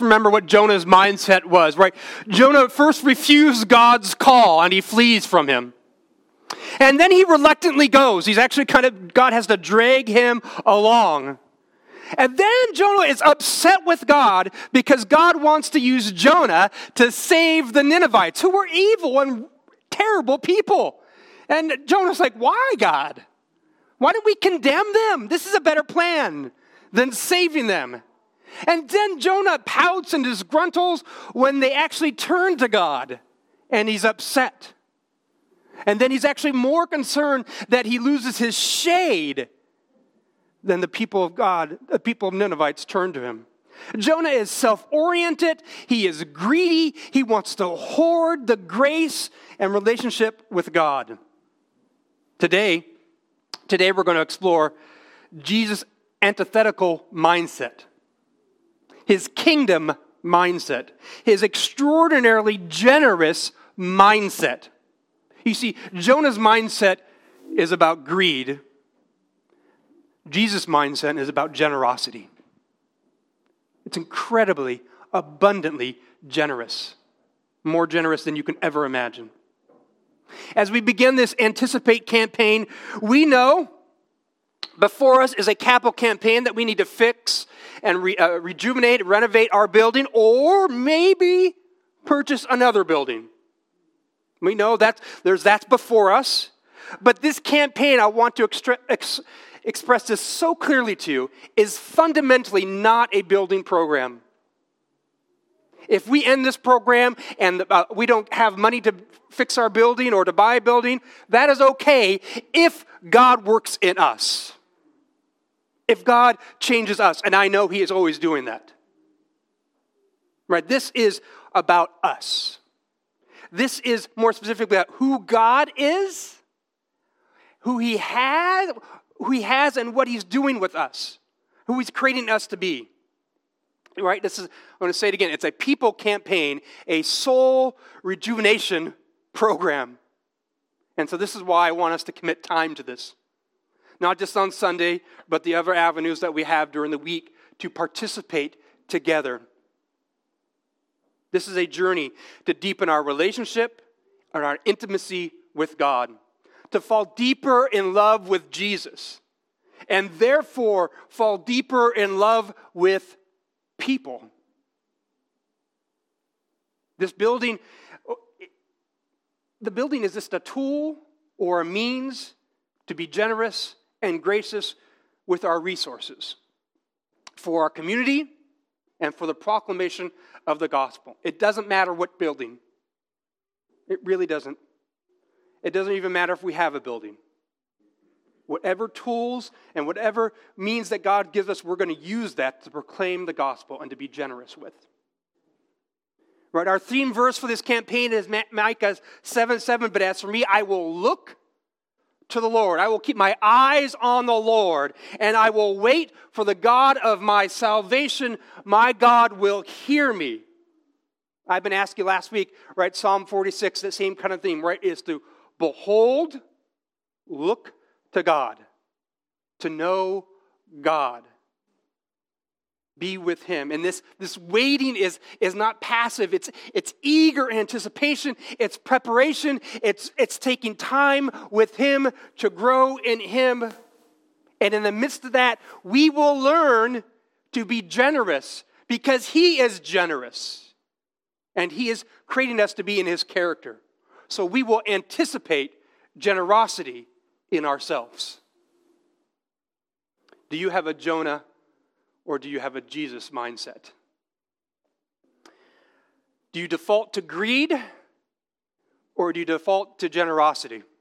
remember what Jonah's mindset was, right? Jonah first refused God's call and he flees from him. And then he reluctantly goes. He's actually kind of, God has to drag him along. And then Jonah is upset with God because God wants to use Jonah to save the Ninevites, who were evil and terrible people. And Jonah's like, Why, God? Why don't we condemn them? This is a better plan than saving them. And then Jonah pouts and disgruntles when they actually turn to God, and he's upset. And then he's actually more concerned that he loses his shade than the people of God, the people of Ninevites turn to him. Jonah is self oriented, he is greedy, he wants to hoard the grace and relationship with God. Today, today we're going to explore Jesus' antithetical mindset, his kingdom mindset, his extraordinarily generous mindset. You see, Jonah's mindset is about greed, Jesus' mindset is about generosity. It's incredibly, abundantly generous, more generous than you can ever imagine. As we begin this Anticipate campaign, we know before us is a capital campaign that we need to fix and re, uh, rejuvenate, renovate our building, or maybe purchase another building. We know that there's that's before us. But this campaign, I want to extra, ex, express this so clearly to you, is fundamentally not a building program. If we end this program and uh, we don't have money to fix our building or to buy a building, that is okay if God works in us. If God changes us, and I know He is always doing that. Right? This is about us. This is more specifically about who God is, who He has, who He has, and what He's doing with us, who He's creating us to be. Right? This is, I'm going to say it again. It's a people campaign, a soul rejuvenation program. And so this is why I want us to commit time to this. Not just on Sunday, but the other avenues that we have during the week to participate together. This is a journey to deepen our relationship and our intimacy with God, to fall deeper in love with Jesus, and therefore fall deeper in love with people. This building, the building is just a tool or a means to be generous and gracious with our resources for our community and for the proclamation of the gospel. It doesn't matter what building, it really doesn't. It doesn't even matter if we have a building. Whatever tools and whatever means that God gives us, we're going to use that to proclaim the gospel and to be generous with. Right? Our theme verse for this campaign is Micah 7 7. But as for me, I will look to the Lord. I will keep my eyes on the Lord, and I will wait for the God of my salvation. My God will hear me. I've been asking last week, right? Psalm 46, that same kind of theme, right? Is to behold, look to God, to know God be with him. And this, this waiting is, is not passive. It's, it's eager anticipation. It's preparation. It's, it's taking time with him to grow in him. And in the midst of that we will learn to be generous because he is generous and he is creating us to be in his character. So we will anticipate generosity in ourselves do you have a jonah or do you have a Jesus mindset? Do you default to greed or do you default to generosity?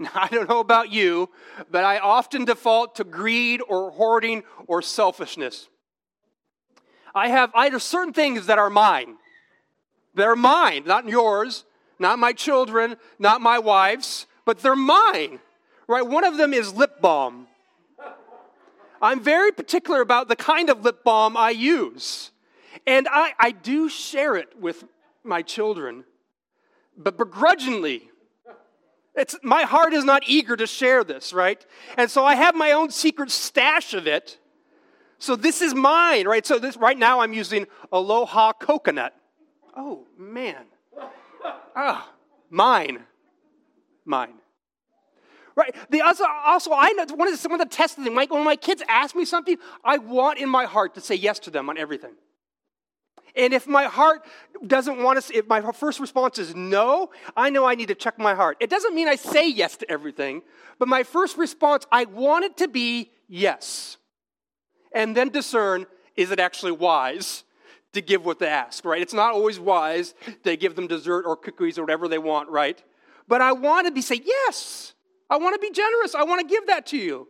Now, I don't know about you, but I often default to greed or hoarding or selfishness. I have, I have certain things that are mine. They're mine, not yours, not my children, not my wife's, but they're mine. Right? One of them is lip balm. I'm very particular about the kind of lip balm I use. And I, I do share it with my children, but begrudgingly. It's, my heart is not eager to share this, right? And so I have my own secret stash of it, So this is mine, right? So this right now I'm using Aloha coconut. Oh man. Ah, mine. Mine. Right? The also, also I know one of the, of the tests that my, when my kids ask me something, I want in my heart to say yes to them on everything. And if my heart doesn't want to, if my first response is no, I know I need to check my heart. It doesn't mean I say yes to everything, but my first response, I want it to be yes. And then discern is it actually wise to give what they ask, right? It's not always wise to give them dessert or cookies or whatever they want, right? But I want to be say, yes, I want to be generous. I want to give that to you.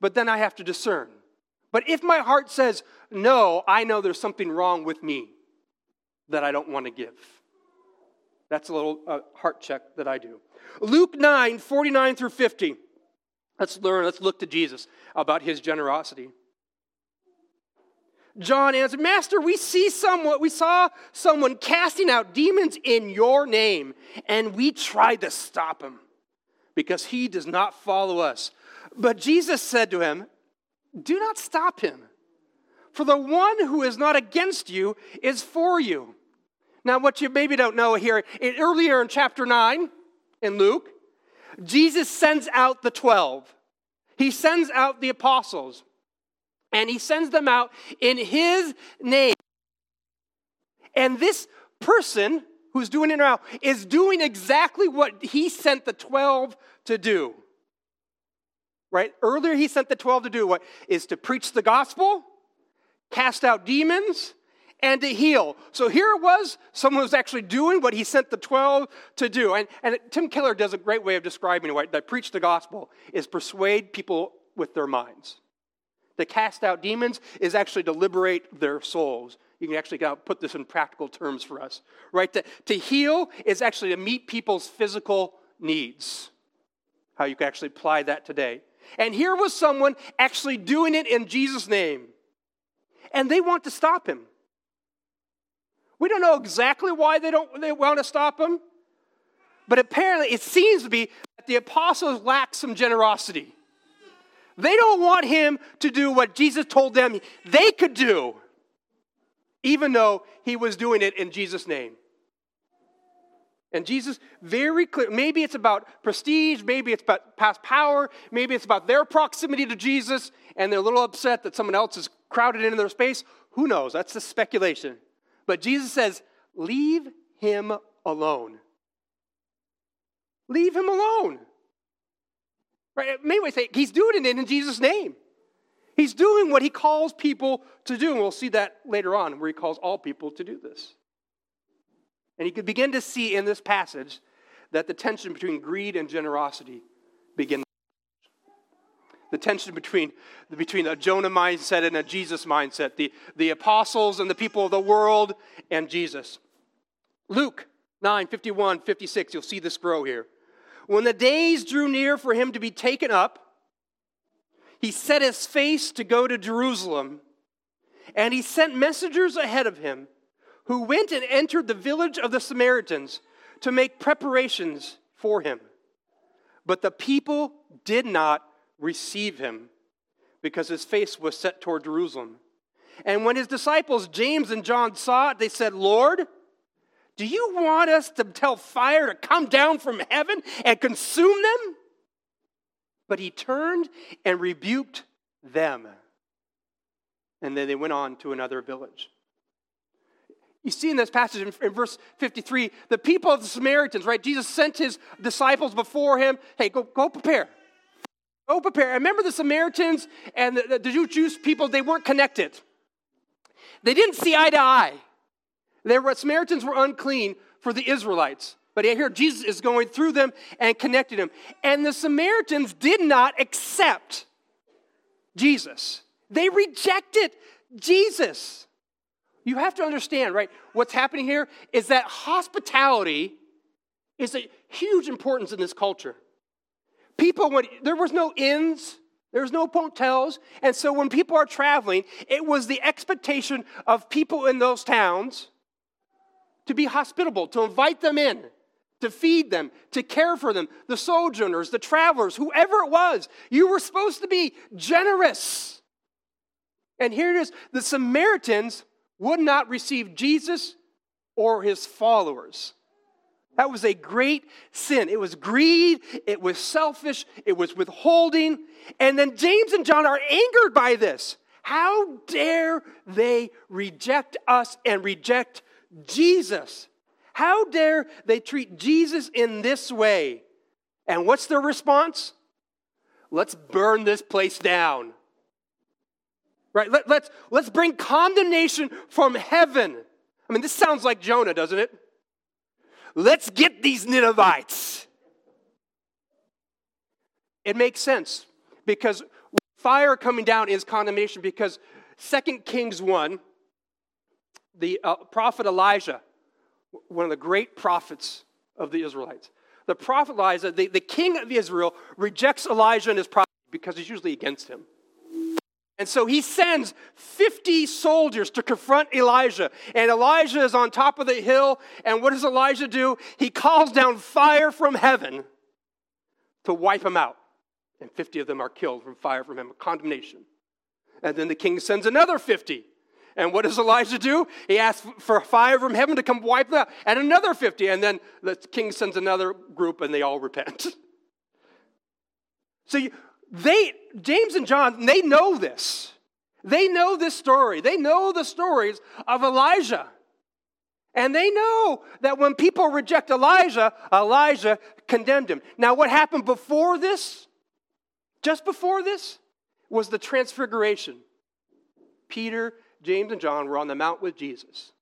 But then I have to discern. But if my heart says, no, I know there's something wrong with me that I don't want to give. That's a little uh, heart check that I do. Luke 9, 49 through 50. Let's learn, let's look to Jesus about his generosity. John answered, Master, we see someone, we saw someone casting out demons in your name, and we tried to stop him because he does not follow us. But Jesus said to him, Do not stop him, for the one who is not against you is for you. Now, what you maybe don't know here, earlier in chapter 9 in Luke, Jesus sends out the 12. He sends out the apostles and he sends them out in his name. And this person who's doing it now is doing exactly what he sent the 12 to do. Right? Earlier he sent the 12 to do what is to preach the gospel, cast out demons, and to heal. So here it was, someone was actually doing what he sent the 12 to do. And, and Tim Keller does a great way of describing it, that preach the gospel is persuade people with their minds. To cast out demons is actually to liberate their souls. You can actually put this in practical terms for us, right? To, to heal is actually to meet people's physical needs. How you can actually apply that today. And here was someone actually doing it in Jesus' name. And they want to stop him. We don't know exactly why they don't they want to stop him, but apparently it seems to be that the apostles lack some generosity. They don't want him to do what Jesus told them they could do, even though he was doing it in Jesus' name. And Jesus, very clear, maybe it's about prestige, maybe it's about past power, maybe it's about their proximity to Jesus, and they're a little upset that someone else is crowded into their space. Who knows? That's the speculation. But Jesus says, Leave him alone. Leave him alone. Right? We say he's doing it in Jesus' name. He's doing what he calls people to do. And we'll see that later on, where he calls all people to do this. And you could begin to see in this passage that the tension between greed and generosity begins. The tension between, between a Jonah mindset and a Jesus mindset, the, the apostles and the people of the world and Jesus. Luke 9 51, 56, you'll see this grow here. When the days drew near for him to be taken up, he set his face to go to Jerusalem, and he sent messengers ahead of him who went and entered the village of the Samaritans to make preparations for him. But the people did not receive him because his face was set toward Jerusalem. And when his disciples, James and John, saw it, they said, Lord, do you want us to tell fire to come down from heaven and consume them? But he turned and rebuked them. And then they went on to another village. You see in this passage in, in, verse 53, the people of the Samaritans, right? Jesus sent his disciples before him. Hey, go, go prepare. Go prepare. I remember the Samaritans and the, the Jewish people, they weren't connected. They didn't see eye to eye. Were, Samaritans were unclean for the Israelites. But here Jesus is going through them and connecting them. And the Samaritans did not accept Jesus, they rejected Jesus. You have to understand, right? What's happening here is that hospitality is a huge importance in this culture. People, when there was no inns, there was no hotels, and so when people are traveling, it was the expectation of people in those towns to be hospitable, to invite them in, to feed them, to care for them, the sojourners, the travelers, whoever it was. You were supposed to be generous. And here it is the Samaritans would not receive Jesus or his followers. That was a great sin. It was greed, it was selfish, it was withholding. And then James and John are angered by this. How dare they reject us and reject Jesus? How dare they treat Jesus in this way? And what's their response? Let's burn this place down. Right? Let, let's, let's bring condemnation from heaven. I mean, this sounds like Jonah, doesn't it? Let's get these Ninevites. It makes sense because fire coming down is condemnation because 2 Kings 1, the uh, prophet Elijah, one of the great prophets of the Israelites, the prophet Elijah, the, the king of Israel, rejects Elijah and his prophet because he's usually against him. And so he sends 50 soldiers to confront Elijah. And Elijah is on top of the hill. And what does Elijah do? He calls down fire from heaven to wipe them out. And 50 of them are killed from fire from him, condemnation. And then the king sends another 50. And what does Elijah do? He asks for fire from heaven to come wipe them out. And another 50. And then the king sends another group and they all repent. so they, James and John, they know this. They know this story. They know the stories of Elijah. And they know that when people reject Elijah, Elijah condemned him. Now, what happened before this, just before this, was the transfiguration. Peter, James, and John were on the mount with Jesus.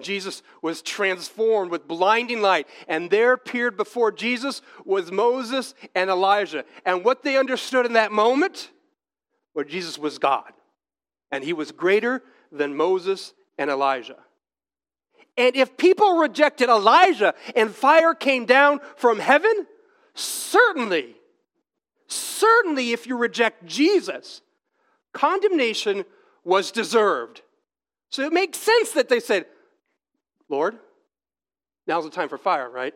Jesus was transformed with blinding light, and there appeared before Jesus was Moses and Elijah. And what they understood in that moment was Jesus was God, and he was greater than Moses and Elijah. And if people rejected Elijah and fire came down from heaven, certainly, certainly if you reject Jesus, condemnation was deserved. So it makes sense that they said, Lord, now's the time for fire, right?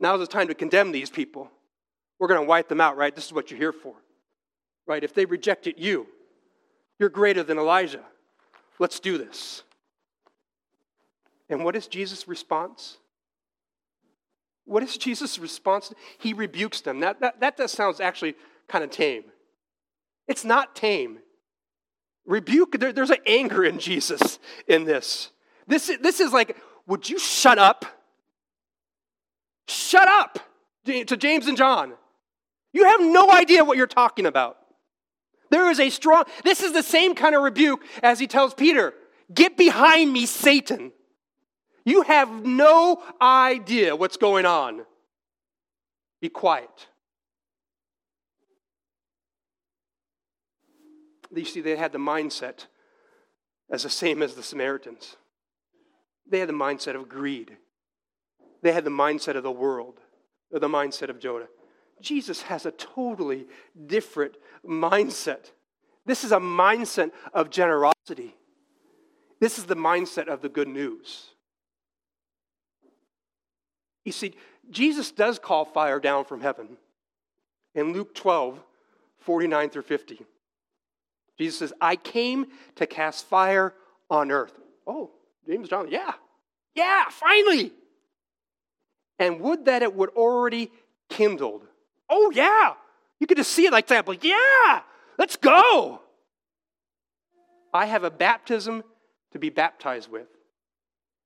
Now's the time to condemn these people. We're going to wipe them out, right? This is what you're here for, right? If they rejected you, you're greater than Elijah. Let's do this. And what is Jesus' response? What is Jesus' response? He rebukes them. That, that, that sounds actually kind of tame. It's not tame. Rebuke, there, there's an anger in Jesus in this. This, this is like, would you shut up? Shut up to James and John. You have no idea what you're talking about. There is a strong, this is the same kind of rebuke as he tells Peter Get behind me, Satan. You have no idea what's going on. Be quiet. You see, they had the mindset as the same as the Samaritans. They had the mindset of greed. They had the mindset of the world, or the mindset of Jonah. Jesus has a totally different mindset. This is a mindset of generosity. This is the mindset of the good news. You see, Jesus does call fire down from heaven. In Luke 12, 49 through 50, Jesus says, I came to cast fire on earth. Oh, James John, yeah, yeah, finally. And would that it would already kindled. Oh, yeah. You could just see it like that, like, yeah, let's go. I have a baptism to be baptized with.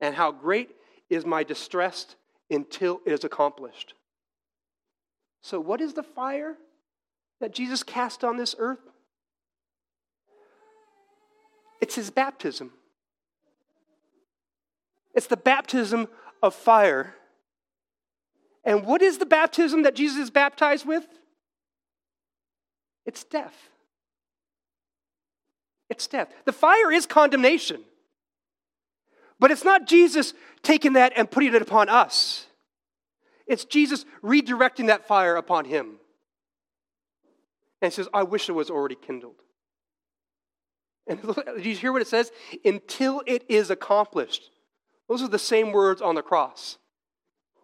And how great is my distress until it is accomplished. So, what is the fire that Jesus cast on this earth? It's his baptism. It's the baptism of fire. And what is the baptism that Jesus is baptized with? It's death. It's death. The fire is condemnation. But it's not Jesus taking that and putting it upon us. It's Jesus redirecting that fire upon him. And says, I wish it was already kindled. And do you hear what it says? Until it is accomplished. Those are the same words on the cross.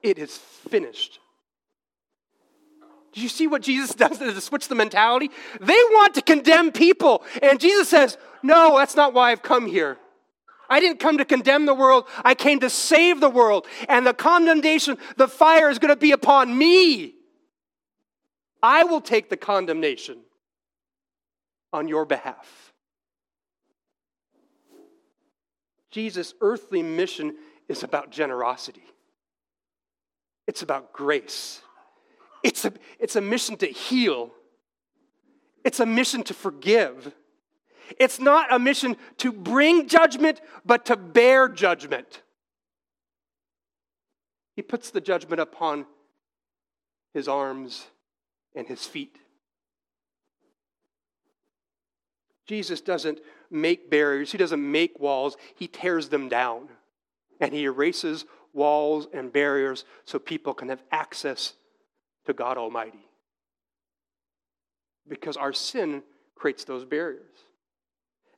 It is finished. Do you see what Jesus does to switch the mentality? They want to condemn people. And Jesus says, No, that's not why I've come here. I didn't come to condemn the world, I came to save the world. And the condemnation, the fire is going to be upon me. I will take the condemnation on your behalf. Jesus' earthly mission is about generosity, it's about grace. It's a, it's a mission to heal, it's a mission to forgive. It's not a mission to bring judgment, but to bear judgment. He puts the judgment upon his arms and his feet. Jesus doesn't make barriers, he doesn't make walls, he tears them down. And he erases walls and barriers so people can have access to God Almighty. Because our sin creates those barriers.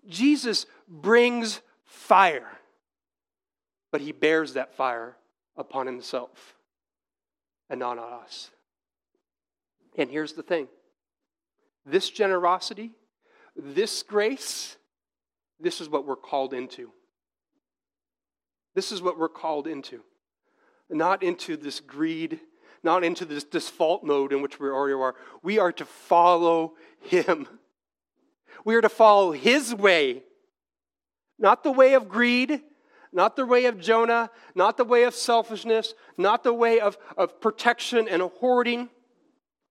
Jesus brings fire, but he bears that fire upon himself and not on us. And here's the thing this generosity, this grace, this is what we're called into. This is what we're called into. Not into this greed, not into this default mode in which we already are. We are to follow Him. We are to follow His way, not the way of greed, not the way of Jonah, not the way of selfishness, not the way of, of protection and hoarding.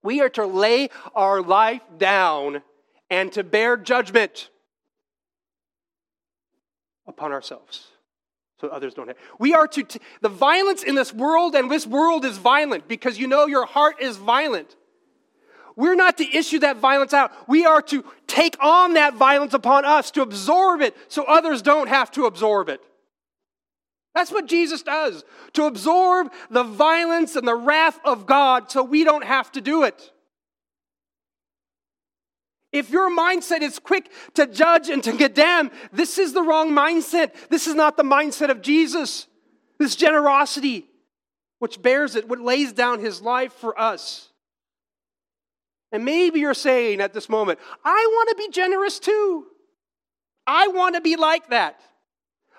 We are to lay our life down and to bear judgment upon ourselves so others don't have. We are to, t- the violence in this world, and this world is violent because you know your heart is violent. We're not to issue that violence out. We are to take on that violence upon us, to absorb it so others don't have to absorb it. That's what Jesus does, to absorb the violence and the wrath of God so we don't have to do it. If your mindset is quick to judge and to condemn, this is the wrong mindset. This is not the mindset of Jesus. This generosity, which bears it, what lays down his life for us. And maybe you're saying at this moment, I want to be generous too. I want to be like that.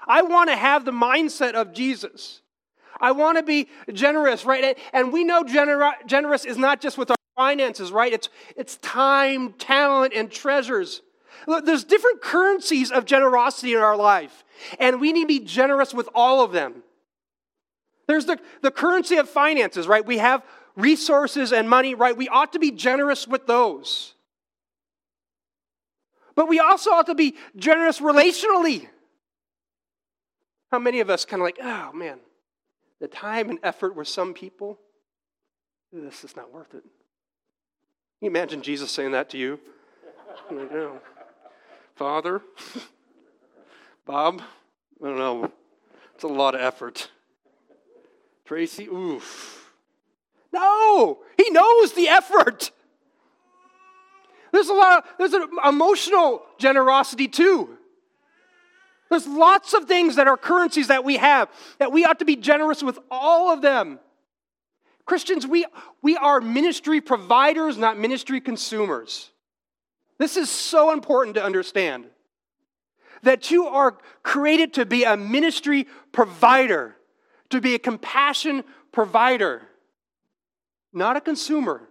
I want to have the mindset of Jesus. I want to be generous, right? And we know gener- generous is not just with our finances, right? It's, it's time, talent, and treasures. Look, there's different currencies of generosity in our life, and we need to be generous with all of them. There's the, the currency of finances, right? We have resources and money, right? We ought to be generous with those. But we also ought to be generous relationally. How many of us kind of like, oh man, the time and effort with some people, this is not worth it. Can you imagine Jesus saying that to you? Like, Father, Bob, I don't know. It's a lot of effort. Tracy, oof. No, he knows the effort. There's a lot of, there's an emotional generosity too. There's lots of things that are currencies that we have that we ought to be generous with all of them. Christians, we, we are ministry providers, not ministry consumers. This is so important to understand. That you are created to be a ministry provider, to be a compassion provider, not a consumer.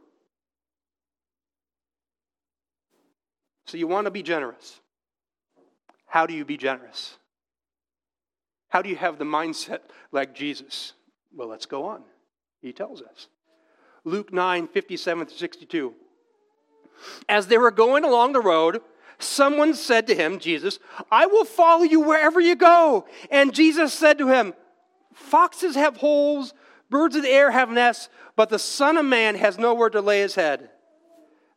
So you want to be generous. How do you be generous? How do you have the mindset like Jesus? Well, let's go on. He tells us. Luke 9, 57 to 62. As they were going along the road, someone said to him, Jesus, I will follow you wherever you go. And Jesus said to him, Foxes have holes, birds of the air have nests, but the Son of Man has nowhere to lay his head.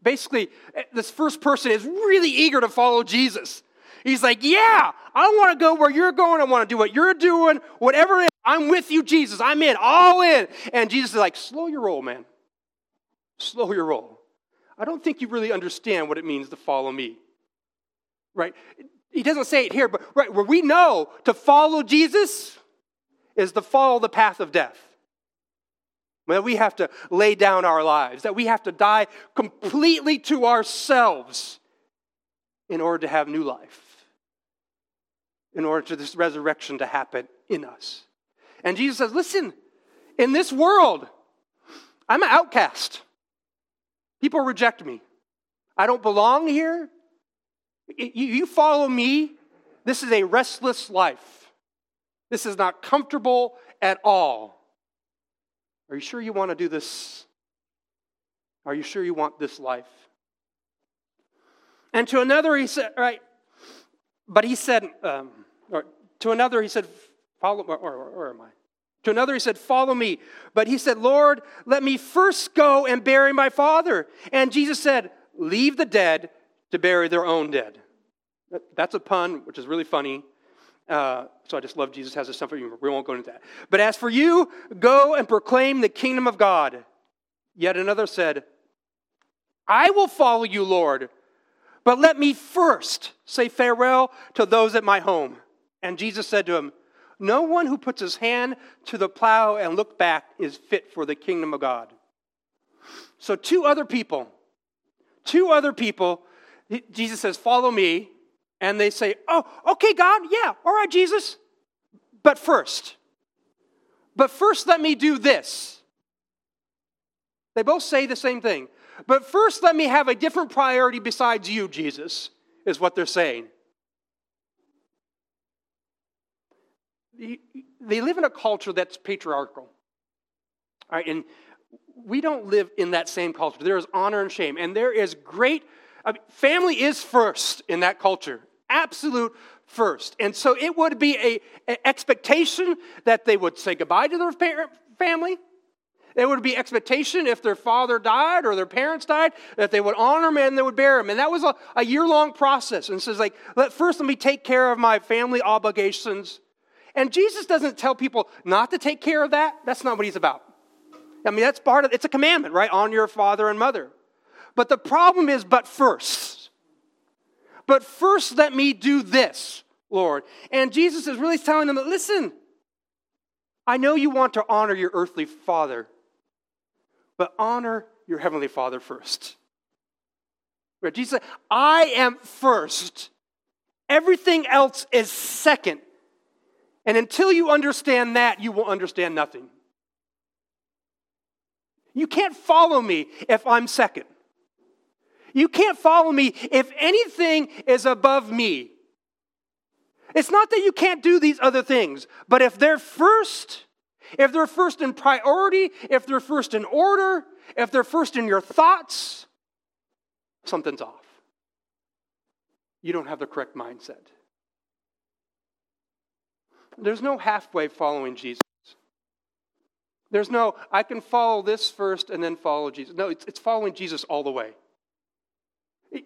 Basically, eh, this first person is really eager to follow Jesus. He's like, Yeah, I want to go where you're going. I want to do what you're doing, whatever. I'm with you, Jesus. I'm in, all in. And Jesus is like, Slow your roll, man. Slow your roll. I don't think you really understand what it means to follow me. Right? He doesn't say it here, but right where we know to follow Jesus is to follow the path of death. that we have to lay down our lives, that we have to die completely to ourselves in order to have new life, in order for this resurrection to happen in us. And Jesus says, Listen, in this world, I'm an outcast. People reject me. I don't belong here. You follow me. This is a restless life. This is not comfortable at all. Are you sure you want to do this? Are you sure you want this life? And to another, he said, right, but he said, um, or to another, he said, follow, or, or, where am I? To another, he said, Follow me. But he said, Lord, let me first go and bury my father. And Jesus said, Leave the dead to bury their own dead. That's a pun, which is really funny. Uh, so I just love Jesus has a sense of humor. We won't go into that. But as for you, go and proclaim the kingdom of God. Yet another said, I will follow you, Lord, but let me first say farewell to those at my home. And Jesus said to him, No one who puts his hand to the plow and look back is fit for the kingdom of God. So, two other people, two other people, Jesus says, Follow me and they say, Oh, okay, God, yeah, all right, Jesus. But first, but first, let me do this. They both say the same thing. But first, let me have a different priority besides you, Jesus, is what they're saying. They live in a culture that's patriarchal. All right, and we don't live in that same culture. There is honor and shame, and there is great. I mean, family is first in that culture absolute first. And so it would be a, expectation that they would say goodbye to their parent, family. There would be expectation if their father died or their parents died that they would honor them and they would bury them. And that was a, a year long process. And says, like, let, first let me take care of my family obligations. And Jesus doesn't tell people not to take care of that. That's not what he's about. I mean, that's part of it's a commandment, right? On your father and mother. But the problem is, but first. But first, let me do this, Lord. And Jesus is really telling them, that listen, I know you want to honor your earthly father, but honor your heavenly father first. Where Jesus said, I am first. Everything else is second. And until you understand that, you will understand nothing. You can't follow me if I'm second. You can't follow me if anything is above me. It's not that you can't do these other things, but if they're first, if they're first in priority, if they're first in order, if they're first in your thoughts, something's off. You don't have the correct mindset. There's no halfway following Jesus. There's no, I can follow this first and then follow Jesus. No, it's, it's following Jesus all the way.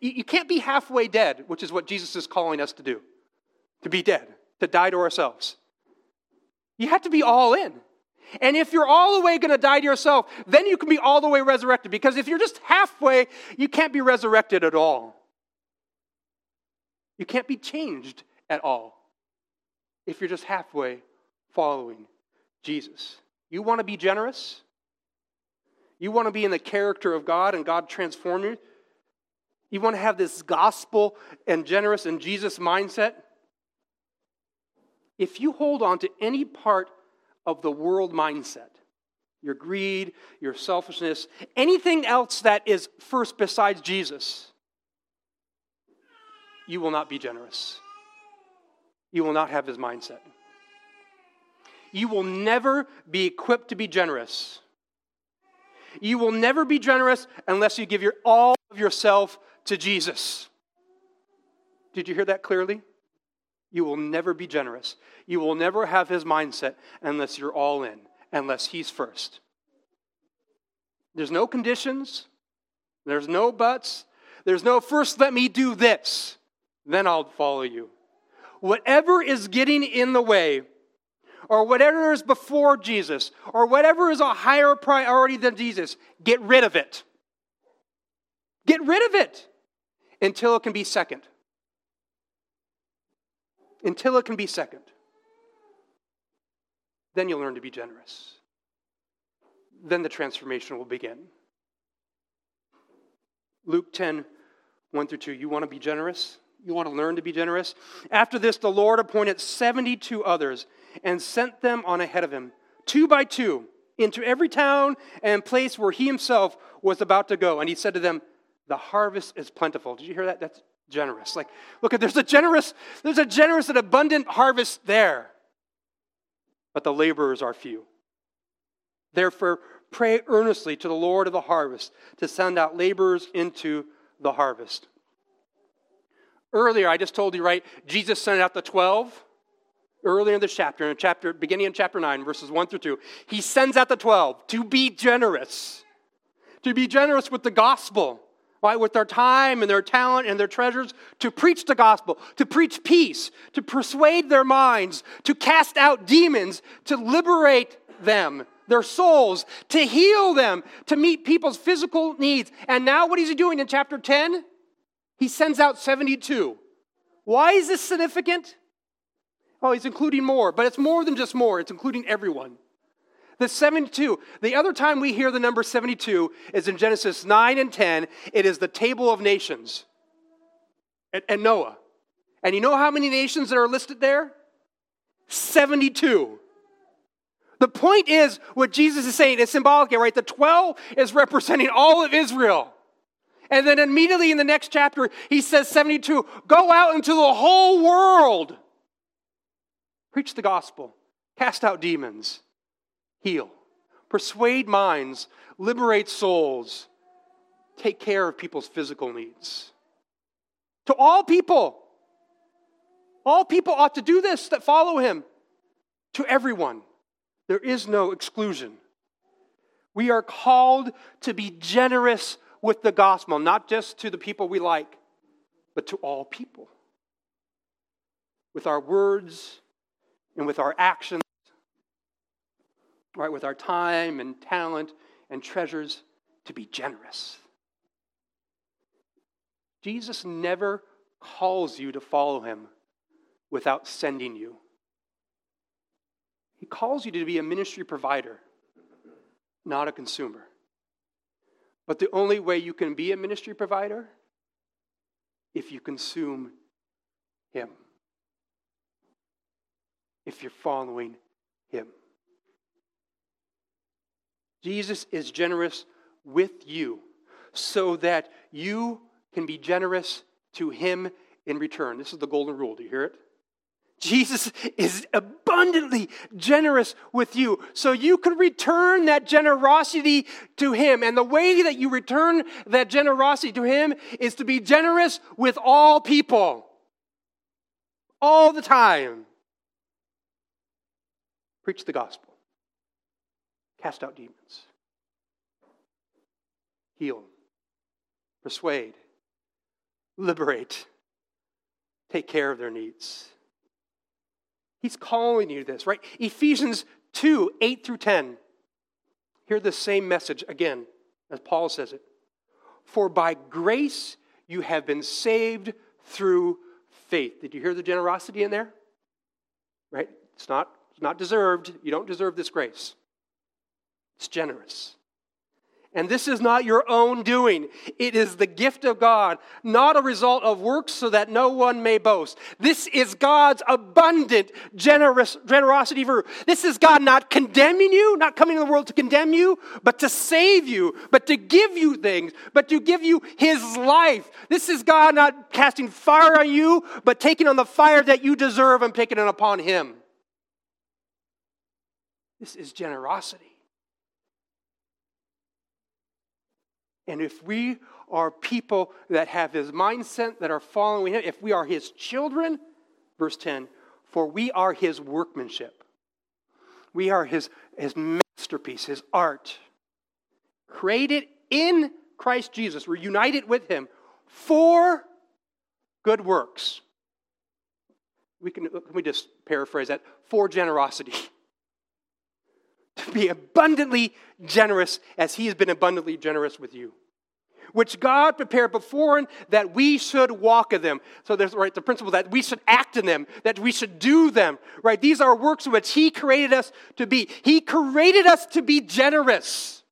You can't be halfway dead, which is what Jesus is calling us to do to be dead, to die to ourselves. You have to be all in. And if you're all the way going to die to yourself, then you can be all the way resurrected. Because if you're just halfway, you can't be resurrected at all. You can't be changed at all if you're just halfway following Jesus. You want to be generous? You want to be in the character of God and God transform you? You want to have this gospel and generous and Jesus mindset? If you hold on to any part of the world mindset, your greed, your selfishness, anything else that is first besides Jesus, you will not be generous. You will not have his mindset. You will never be equipped to be generous. You will never be generous unless you give your all of yourself to Jesus. Did you hear that clearly? You will never be generous. You will never have his mindset unless you're all in, unless he's first. There's no conditions, there's no buts, there's no first let me do this, then I'll follow you. Whatever is getting in the way, or whatever is before Jesus, or whatever is a higher priority than Jesus, get rid of it. Get rid of it until it can be second. Until it can be second. Then you'll learn to be generous. then the transformation will begin. Luke 10, 1 through 2. You want to be generous? You want to learn to be generous? After this, the Lord appointed 72 others and sent them on ahead of him, two by two, into every town and place where he himself was about to go. And he said to them, The harvest is plentiful. Did you hear that? That's generous. Like, look, there's a generous, there's a generous and abundant harvest there. But the laborers are few. Therefore, pray earnestly to the Lord of the harvest to send out laborers into the harvest. Earlier, I just told you, right? Jesus sent out the 12 earlier in the chapter, in chapter, beginning in chapter 9, verses 1 through 2. He sends out the 12 to be generous, to be generous with the gospel, right? With their time and their talent and their treasures, to preach the gospel, to preach peace, to persuade their minds, to cast out demons, to liberate them their souls, to heal them, to meet people's physical needs. And now, what is he doing in chapter 10? He sends out 72. Why is this significant? Oh, he's including more, but it's more than just more, it's including everyone. The 72, the other time we hear the number 72 is in Genesis 9 and 10. It is the table of nations and, and Noah. And you know how many nations that are listed there? 72. The point is, what Jesus is saying is symbolic, right? The 12 is representing all of Israel. And then immediately in the next chapter, he says 72 go out into the whole world, preach the gospel, cast out demons, heal, persuade minds, liberate souls, take care of people's physical needs. To all people. All people ought to do this that follow him. To everyone. There is no exclusion. We are called to be generous with the gospel, not just to the people we like, but to all people. With our words and with our actions, right, with our time and talent and treasures, to be generous. Jesus never calls you to follow him without sending you. He calls you to be a ministry provider, not a consumer. But the only way you can be a ministry provider if you consume him. If you're following him. Jesus is generous with you so that you can be generous to him in return. This is the golden rule. Do you hear it? Jesus is abundantly generous with you. So you can return that generosity to Him. And the way that you return that generosity to Him is to be generous with all people. All the time. Preach the gospel, cast out demons, heal, persuade, liberate, take care of their needs. He's calling you to this, right? Ephesians 2 8 through 10. Hear the same message again, as Paul says it. For by grace you have been saved through faith. Did you hear the generosity in there? Right? It's not, it's not deserved. You don't deserve this grace. It's generous. And this is not your own doing. It is the gift of God, not a result of works so that no one may boast. This is God's abundant generous, generosity for. This is God not condemning you, not coming in the world to condemn you, but to save you, but to give you things, but to give you his life. This is God not casting fire on you, but taking on the fire that you deserve and taking it upon him. This is generosity. And if we are people that have his mindset, that are following him, if we are his children, verse 10, for we are his workmanship. We are his, his masterpiece, his art. Created in Christ Jesus. We're united with him for good works. We can, let me just paraphrase that for generosity. to be abundantly generous as he has been abundantly generous with you. which God prepared beforehand that we should walk in them. So there's right the principle that we should act in them, that we should do them. Right? These are works which He created us to be. He created us to be generous.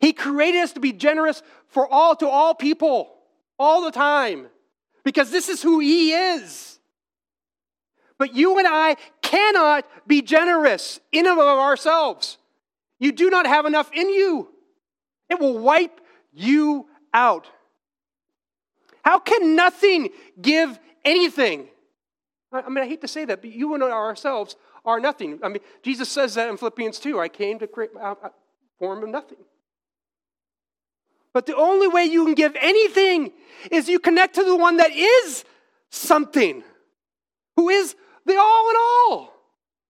He created us to be generous for all to all people, all the time. Because this is who He is. But you and I cannot be generous in and of ourselves. You do not have enough in you. It will wipe you out. How can nothing give anything? I mean, I hate to say that, but you and I ourselves are nothing. I mean, Jesus says that in Philippians 2 I came to create a form of nothing. But the only way you can give anything is you connect to the one that is something, who is the all in all,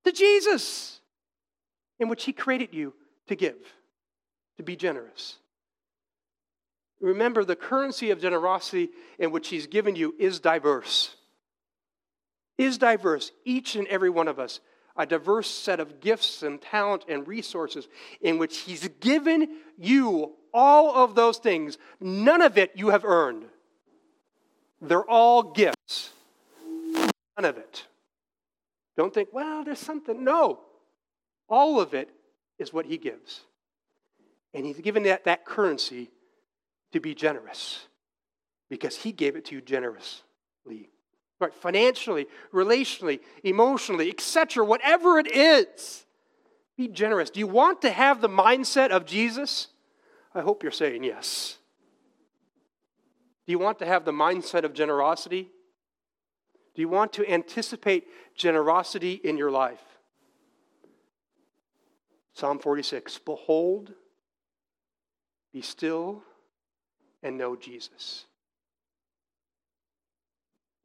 to Jesus, in which He created you to give, to be generous. Remember, the currency of generosity in which He's given you is diverse. Is diverse, each and every one of us, a diverse set of gifts and talent and resources in which He's given you all of those things. None of it you have earned. They're all gifts. None of it. Don't think, well, there's something. No. All of it is what he gives. And he's given that, that currency to be generous because he gave it to you generously. Right? Financially, relationally, emotionally, etc., whatever it is, be generous. Do you want to have the mindset of Jesus? I hope you're saying yes. Do you want to have the mindset of generosity? Do you want to anticipate generosity in your life? Psalm 46 Behold, be still, and know Jesus.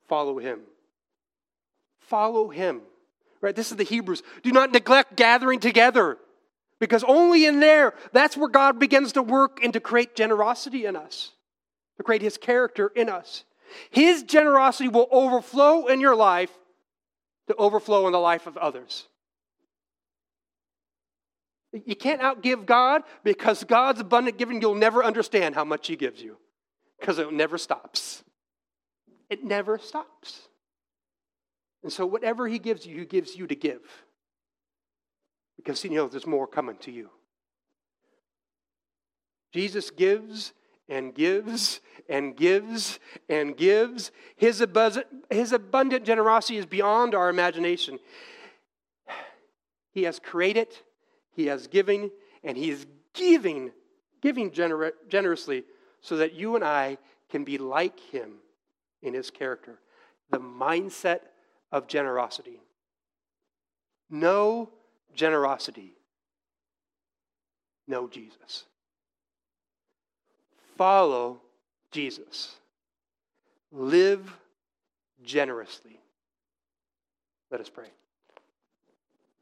Follow him. Follow him. Right? This is the Hebrews. Do not neglect gathering together. Because only in there, that's where God begins to work and to create generosity in us, to create his character in us. His generosity will overflow in your life to overflow in the life of others. You can't outgive God because God's abundant giving, you'll never understand how much He gives you because it never stops. It never stops. And so, whatever He gives you, He gives you to give because He knows there's more coming to you. Jesus gives and gives and gives and gives. His, abundant, his abundant generosity is beyond our imagination. He has created, He has given, and He is giving, giving gener- generously so that you and I can be like Him in His character. The mindset of generosity. No generosity. No Jesus follow Jesus. Live generously. Let us pray.